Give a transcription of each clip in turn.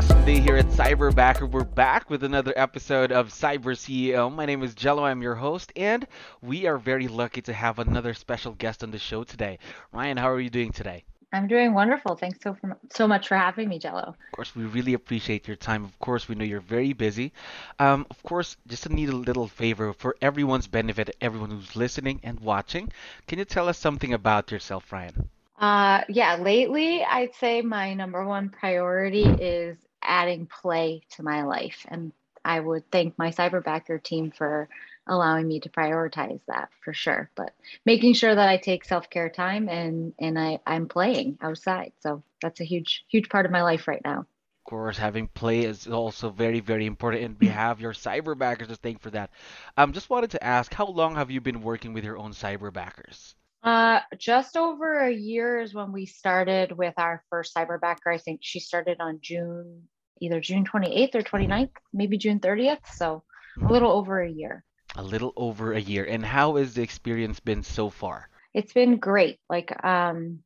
Awesome day here at Cyberbacker. We're back with another episode of Cyber CEO. My name is Jello. I'm your host, and we are very lucky to have another special guest on the show today. Ryan, how are you doing today? I'm doing wonderful. Thanks so so much for having me, Jello. Of course, we really appreciate your time. Of course, we know you're very busy. Um, of course, just to need a little favor for everyone's benefit, everyone who's listening and watching. Can you tell us something about yourself, Ryan? Uh, yeah, lately I'd say my number one priority is adding play to my life. And I would thank my cyberbacker team for allowing me to prioritize that for sure. But making sure that I take self-care time and and I, I'm playing outside. So that's a huge, huge part of my life right now. Of course, having play is also very, very important, and we have your cyberbackers to thank for that. Um, just wanted to ask, how long have you been working with your own cyberbackers? Uh, just over a year is when we started with our first cyberbacker. I think she started on June, either June 28th or 29th, maybe June 30th. So a mm-hmm. little over a year. A little over a year. And how has the experience been so far? It's been great. Like, um,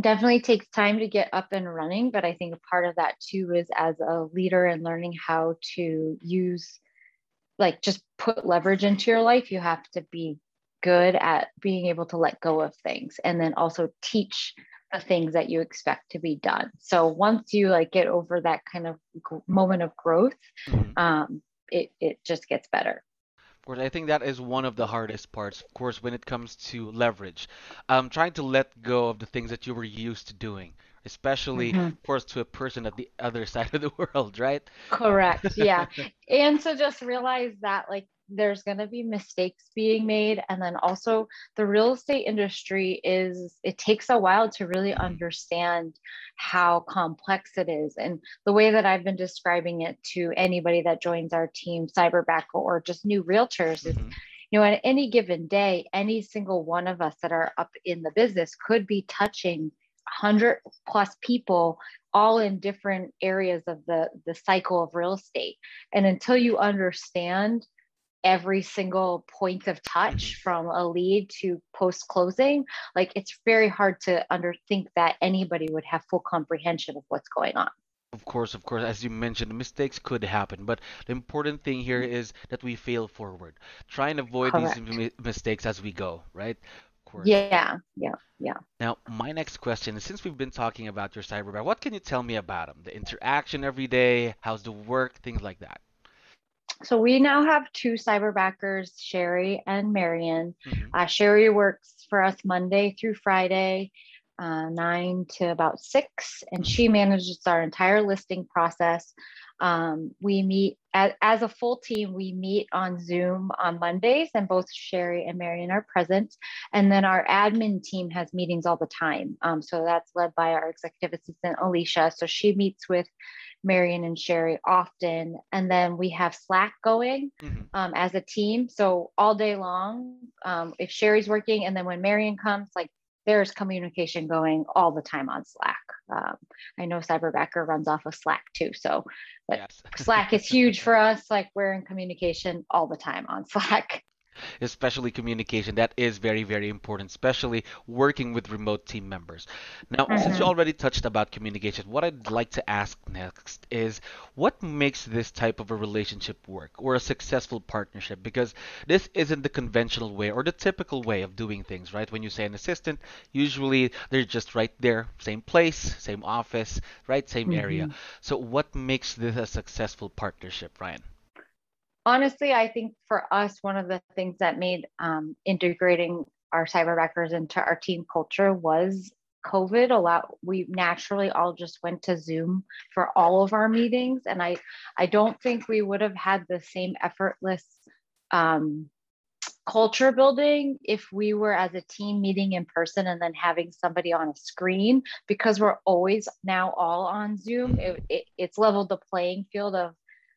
definitely takes time to get up and running, but I think part of that too is as a leader and learning how to use, like, just put leverage into your life. You have to be good at being able to let go of things and then also teach the things that you expect to be done so once you like get over that kind of moment of growth mm-hmm. um, it, it just gets better of course, I think that is one of the hardest parts, of course, when it comes to leverage. Um, trying to let go of the things that you were used to doing, especially, mm-hmm. of course, to a person at the other side of the world, right? Correct. Yeah. and so just realize that, like, there's going to be mistakes being made. And then also the real estate industry is it takes a while to really understand how complex it is. And the way that i've been describing it to anybody that joins our team cyberback or just new realtors is mm-hmm. you know at any given day any single one of us that are up in the business could be touching 100 plus people all in different areas of the the cycle of real estate. And until you understand every single point of touch mm-hmm. from a lead to post closing like it's very hard to underthink that anybody would have full comprehension of what's going on. Of course of course. As you mentioned mistakes could happen but the important thing here is that we fail forward. Try and avoid Correct. these mi- mistakes as we go right? Yeah yeah yeah. Now my next question is since we've been talking about your cyberback what can you tell me about them the interaction every day how's the work things like that so we now have two cyberbackers, Sherry and Marion. Mm-hmm. Uh, Sherry works for us Monday through Friday, uh, nine to about six, and she manages our entire listing process. Um, we meet as, as, a full team, we meet on Zoom on Mondays, and both Sherry and Marion are present. And then our admin team has meetings all the time. Um, so that's led by our executive assistant, Alicia. So she meets with Marion and Sherry often. And then we have Slack going mm-hmm. um, as a team. So all day long, um, if Sherry's working, and then when Marion comes, like there's communication going all the time on Slack. Um, I know Cyberbacker runs off of Slack too. So, but yes. Slack is huge for us. Like we're in communication all the time on Slack especially communication. That is very, very important, especially working with remote team members. Now, mm-hmm. since you already touched about communication, what I'd like to ask next is what makes this type of a relationship work or a successful partnership? Because this isn't the conventional way or the typical way of doing things, right? When you say an assistant, usually they're just right there, same place, same office, right? Same mm-hmm. area. So, what makes this a successful partnership, Ryan? Honestly, I think for us, one of the things that made um, integrating our cyber cyberbackers into our team culture was COVID. A lot we naturally all just went to Zoom for all of our meetings, and I I don't think we would have had the same effortless um, culture building if we were as a team meeting in person and then having somebody on a screen because we're always now all on zoom it, it, it's leveled the playing field of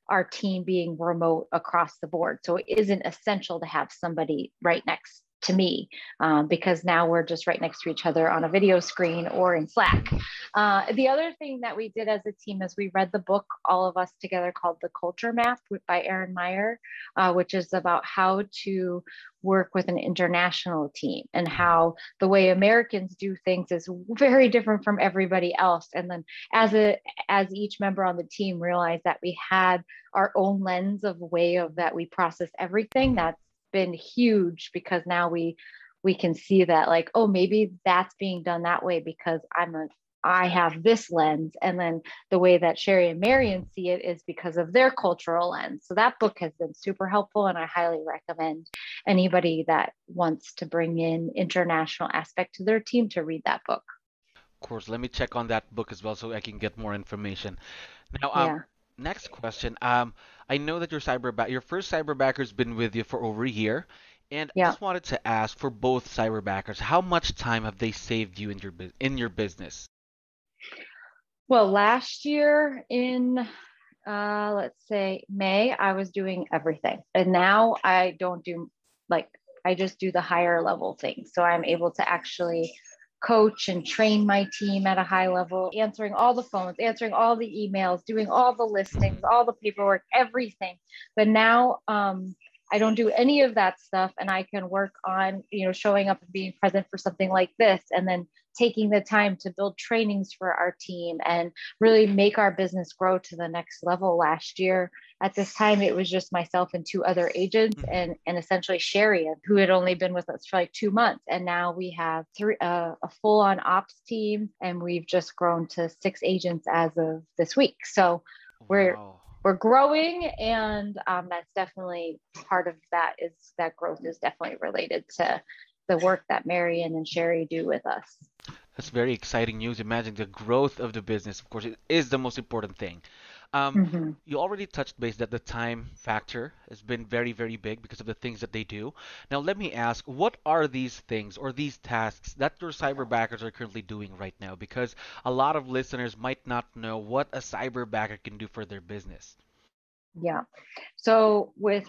our team being remote across the board. So it isn't essential to have somebody right next to me um, because now we're just right next to each other on a video screen or in Slack. Uh, the other thing that we did as a team is we read the book, all of us together, called The Culture Map by Erin Meyer, uh, which is about how to work with an international team and how the way Americans do things is very different from everybody else. And then as a as each member on the team realized that we had our own lens of way of that we process everything, that's been huge because now we we can see that like oh maybe that's being done that way because i'm a i have this lens. And then the way that sherry and marion see it is because of their cultural lens. So that book has been super helpful and i highly recommend anybody that wants to bring in international aspect to their team to read that book. Of course let me check on that book as well so i can get more information. Now um, yeah. next question. Um, I know that your cyberback, your first cyberbacker's been with you for over a year, and yeah. I just wanted to ask for both cyberbackers, how much time have they saved you in your in your business? Well, last year in uh, let's say May, I was doing everything, and now I don't do like I just do the higher level things. So I'm able to actually coach and train my team at a high level, answering all the phones, answering all the emails, doing all the listings, all the paperwork, everything. But now um, I don't do any of that stuff, and I can work on you know showing up and being present for something like this, and then taking the time to build trainings for our team and really make our business grow to the next level last year at this time it was just myself and two other agents mm-hmm. and and essentially sherry who had only been with us for like two months and now we have three uh, a full-on ops team and we've just grown to six agents as of this week so we're wow. we're growing and um, that's definitely part of that is that growth is definitely related to the work that marion and sherry do with us that's very exciting news imagine the growth of the business of course it is the most important thing um, mm-hmm. You already touched base that the time factor has been very, very big because of the things that they do. Now, let me ask, what are these things or these tasks that your cyberbackers are currently doing right now? Because a lot of listeners might not know what a cyberbacker can do for their business. Yeah. So with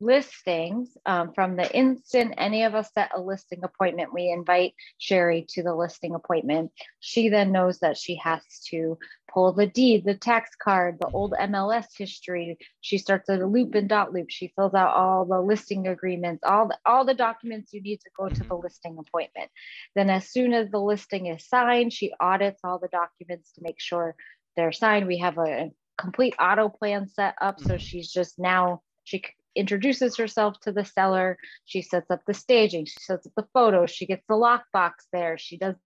listings um, from the instant any of us set a listing appointment we invite sherry to the listing appointment. She then knows that she has to pull the deed the tax card the old mls history. She starts at a loop and dotloop. She fills out all the listing agreements all the, all the documents you need to go to the listing appointment. Then as soon as the listing is signed she audits all the documents to make sure they're signed. We have a, a complete auto plan set up so she's just now she introduces herself to the seller. She sets up the staging. She sets up the photos. She gets the lockbox there. She does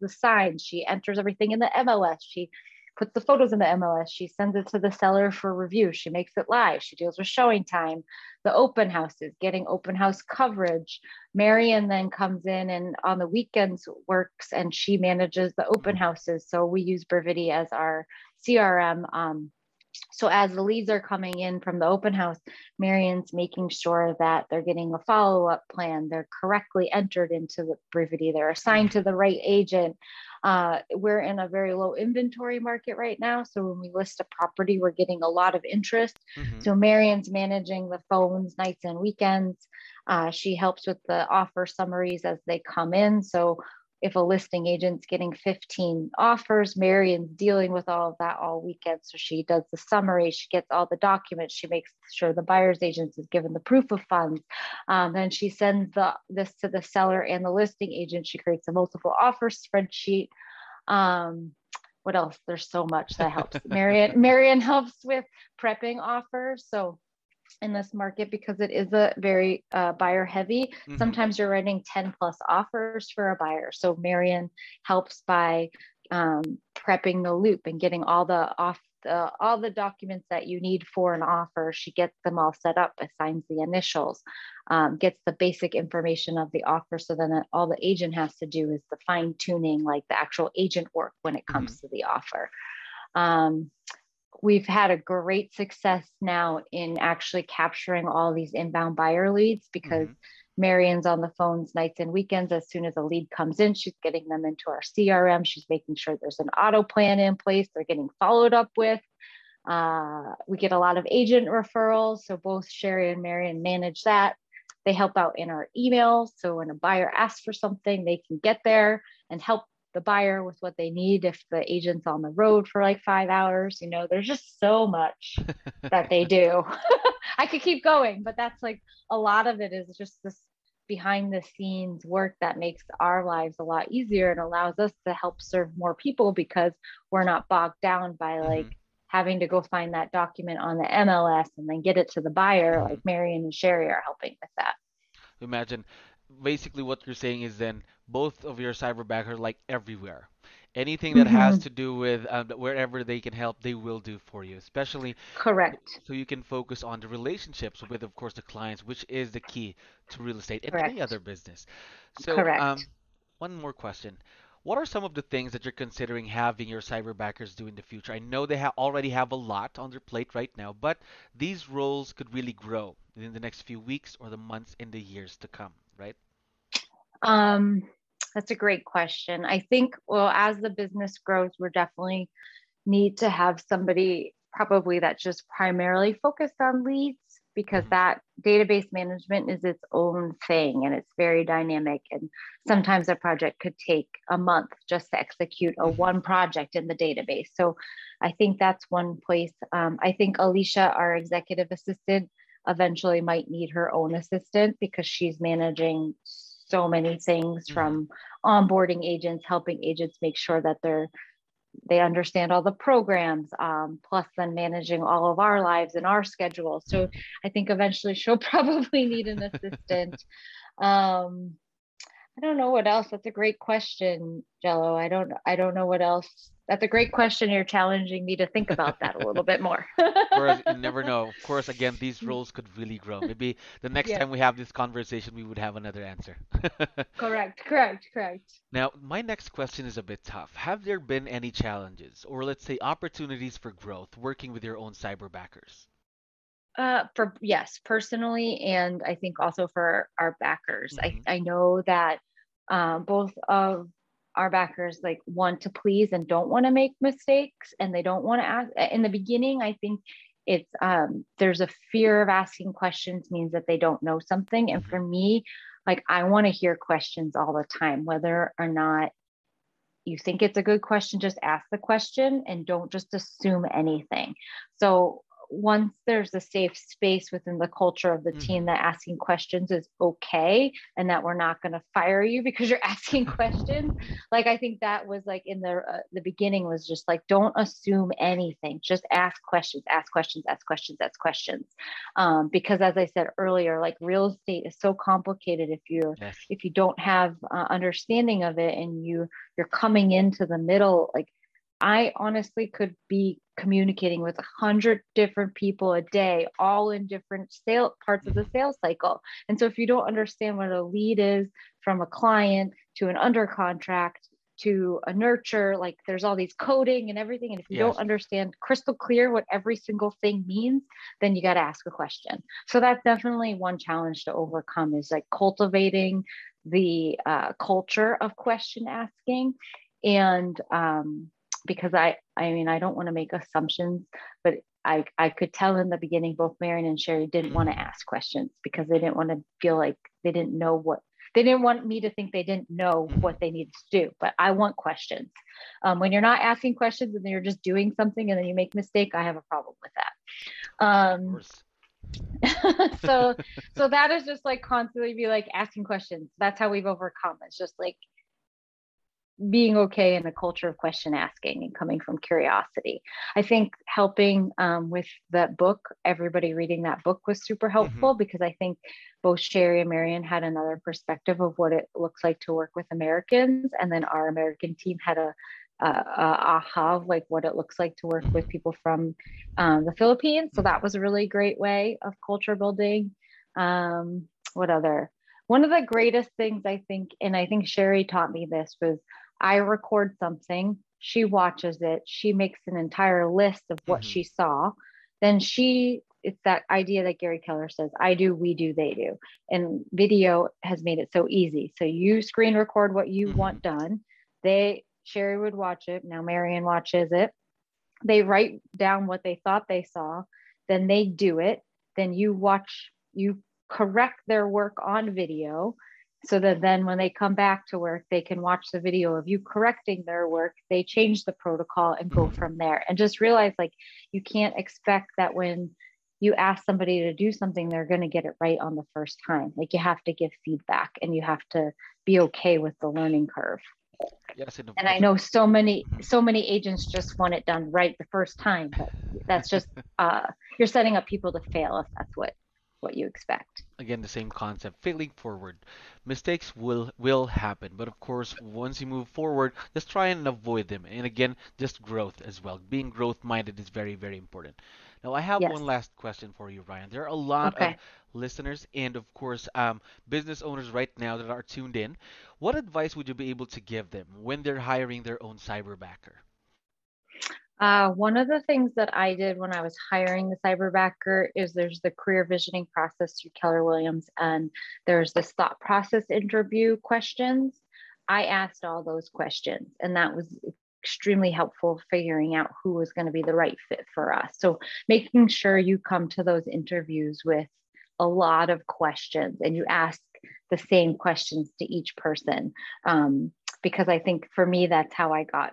the signs. She enters everything in the MLS. She puts the photos in the MLS. She sends it to the seller for review. She makes it live. She deals with ShowingTime, the open houses, getting open house coverage. Marion then comes in and on the weekends works and she manages the open houses. So we use Brivity as our CRM. Um, so as the leads are coming in from the open house, Marion's making sure that they're getting a follow-up plan, they're correctly entered into the Brivity, they're assigned to the right agent. Uh, we're in a very low inventory market right now. So when we list a property, we're getting a lot of interest. Mm-hmm. So Marion's managing the phones nights and weekends. Uh, she helps with the offer summaries as they come in. So if a listing agent's getting 15 offers, Marion's dealing with all of that all weekend. So she does the summary, she gets all the documents, she makes sure the buyer's agent is given the proof of funds. Um, then she sends the, this to the seller and the listing agent. She creates a multiple offer spreadsheet. Um, what else? There's so much that helps. Marion, Marion helps with prepping offers. So in this market because it is a very uh, buyer heavy. Mm-hmm. Sometimes you're writing 10 plus offers for a buyer. So Marion helps by um, prepping the loop and getting all the off the, all the documents that you need for an offer. She gets them all set up, assigns the initials, um, gets the basic information of the offer. So then all the agent has to do is the fine tuning, like the actual agent work when it comes mm-hmm. to the offer. Um, we've had a great success now in actually capturing all these inbound buyer leads because mm-hmm. Marion's on the phones nights and weekends. As soon as a lead comes in, she's getting them into our CRM. She's making sure there's an auto plan in place. They're getting followed up with. Uh, we get a lot of agent referrals. So both Sherry and Marion manage that. They help out in our emails. So when a buyer asks for something, they can get there and help the buyer with what they need if the agent's on the road for like five hours you know there's just so much that they do i could keep going but that's like a lot of it is just this behind the scenes work that makes our lives a lot easier and allows us to help serve more people because we're not bogged down by mm-hmm. like having to go find that document on the MLS and then get it to the buyer mm-hmm. like Marion and Sherry are helping with that imagine basically what you're saying is then both of your cyberback are like everywhere. Anything that mm-hmm. has to do with um, wherever they can help, they will do for you. Especially correct. So you can focus on the relationships with, of course, the clients, which is the key to real estate and correct. any other business. So, correct. Um, one more question. What are some of the things that you're considering having your cyberbackers do in the future? I know they ha- already have a lot on their plate right now, but these roles could really grow in the next few weeks or the months in the years to come, right? Um, that's a great question. I think, well, as the business grows, we're definitely need to have somebody probably that's just primarily focused on leads because mm-hmm. that database management is its own thing and it's very dynamic and sometimes a project could take a month just to execute a mm-hmm. one project in the database so i think that's one place um, i think alicia our executive assistant eventually might need her own assistant because she's managing so many things mm-hmm. from onboarding agents, helping agents make sure that they're they understand all the programs, um, plus then managing all of our lives and our schedule. So I think eventually she'll probably need an assistant. um, I don't know what else. That's a great question, Jello. I don't I don't know what else. That's a great question. You're challenging me to think about that a little bit more. you never know. Of course, again, these roles could really grow. Maybe the next yeah. time we have this conversation, we would have another answer. correct, correct, correct. Now, my next question is a bit tough. Have there been any challenges, or let's say opportunities for growth, working with your own cyber backers? Uh, for yes, personally, and I think also for our backers. Mm-hmm. I, I know that um, both of our backers like want to please and don't want to make mistakes and they don't want to ask in the beginning i think it's um, there's a fear of asking questions means that they don't know something and for me like i want to hear questions all the time whether or not you think it's a good question just ask the question and don't just assume anything. So once there's a safe space within the culture of the mm-hmm. team that asking questions is okay and that we're not going to fire you because you're asking questions like i think that was like in the uh, the beginning was just like don't assume anything just ask questions ask questions ask questions ask questions um, because as i said earlier like real estate is so complicated if you're yes. if you don't have uh, understanding of it and you you're coming into the middle like I honestly could be communicating with a hundred different people a day, all in different sale parts of the mm-hmm. sales cycle. And so if you don't understand what a lead is from a client to an under contract to a nurture, like there's all these coding and everything. And if you yes. don't understand crystal clear what every single thing means, then you got to ask a question. So that's definitely one challenge to overcome is like cultivating the uh, culture of question asking and um, because I I mean I don't want to make assumptions, but I I could tell in the beginning both Marion and Sherry didn't want to mm-hmm. ask questions because they didn't want to feel like they didn't know what they didn't want me to think they didn't know mm-hmm. what they needed to do. But I want questions. Um, when you're not asking questions and you're just doing something and then you make a mistake, I have a problem with that. Um, so so that is just like constantly be like asking questions. That's how we've overcome. It's just like being okay in a culture of question asking and coming from curiosity. I think helping um, with that book, everybody reading that book was super mm-hmm. helpful mm-hmm. because I think both Sherry and Marion had another perspective of what it looks like to work with Americans. And then our American team had a, aha of like what it looks like to work with mm-hmm. people from um, the Philippines. So that was a really great way of culture building. Um, what other? One of the greatest things I think, and I think Sherry taught me this was I record something she watches it, she makes an entire list of what mm-hmm. she saw. Then she, it's that idea that Gary Keller says, I do, we do, they do. And video has made it so easy. So you screen record what you mm-hmm. want done. They, Sherry would watch it. Now Marion watches it. They write down what they thought they saw. Then they do it. Then you watch, you correct their work on video so that then when they come back to work they can watch the video of you correcting their work. They change the protocol and go from there. And just realize like you can't expect that when you ask somebody to do something they're going to get it right on the first time. Like you have to give feedback and you have to be okay with the learning curve. Yes and i know so many mm-hmm. so many agents just want it done right the first time but that's just uh, you're setting up people to fail if that's what what you expect. Again, the same concept, failing forward. Mistakes will will happen, but of course, once you move forward, just try and avoid them. And again, just growth as well. Being growth minded is very very important. Now, I have yes. one last question for you, Ryan. There are a lot okay. of listeners and of course um, business owners right now that are tuned in. What advice would you be able to give them when they're hiring their own cyberbacker? Uh, one of the things that I did when I was hiring the cyberbacker is there's the career visioning process through Keller Williams, and there's this thought process interview questions. I asked all those questions, and that was extremely helpful figuring out who was going to be the right fit for us. So, making sure you come to those interviews with a lot of questions and you ask the same questions to each person. Um, because I think for me, that's how I got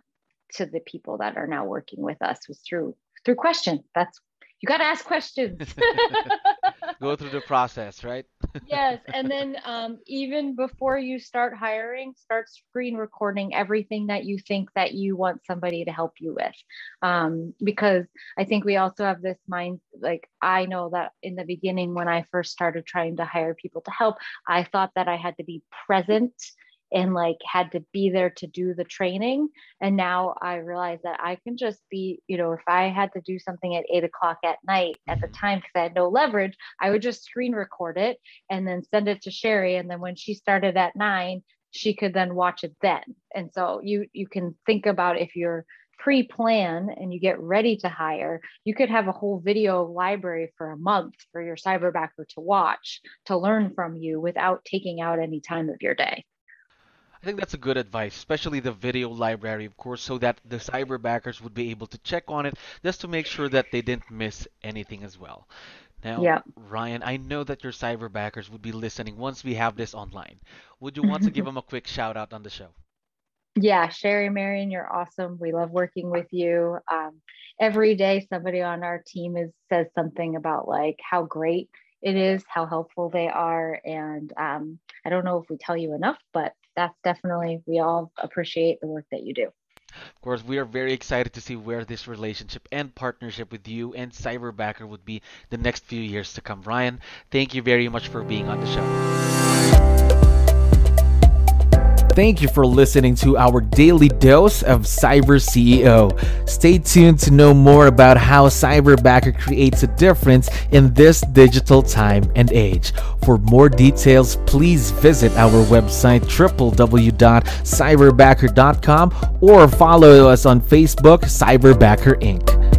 to the people that are now working with us was through through question. That's you got to ask questions. Go through the process, right? yes, and then um, even before you start hiring, start screen recording everything that you think that you want somebody to help you with, um, because I think we also have this mind. Like I know that in the beginning, when I first started trying to hire people to help, I thought that I had to be present and like had to be there to do the training. And now I realize that I can just be, you know, if I had to do something at eight o'clock at night at the time because I had no leverage, I would just screen record it and then send it to Sherry. And then when she started at nine, she could then watch it then. And so you you can think about if you're pre-plan and you get ready to hire, you could have a whole video library for a month for your cyberbacker to watch to learn from you without taking out any time of your day. I think that's a good advice, especially the video library, of course, so that the cyberbackers would be able to check on it just to make sure that they didn't miss anything as well. Now, yep. Ryan, I know that your cyberbackers would be listening once we have this online. Would you want to give them a quick shout out on the show? Yeah, Sherry Marion, you're awesome. We love working with you. Um, every day, somebody on our team is says something about like how great it is, how helpful they are, and um, I don't know if we tell you enough, but that's definitely we all appreciate the work that you do. Of course, we are very excited to see where this relationship and partnership with you and Cyberbacker would be the next few years to come. Ryan, thank you very much for being on the show. Thank you for listening to our daily dose of Cyber CEO. Stay tuned to know more about how Cyberbacker creates a difference in this digital time and age. For more details, please visit our website www.cyberbacker.com or follow us on Facebook, Cyberbacker Inc.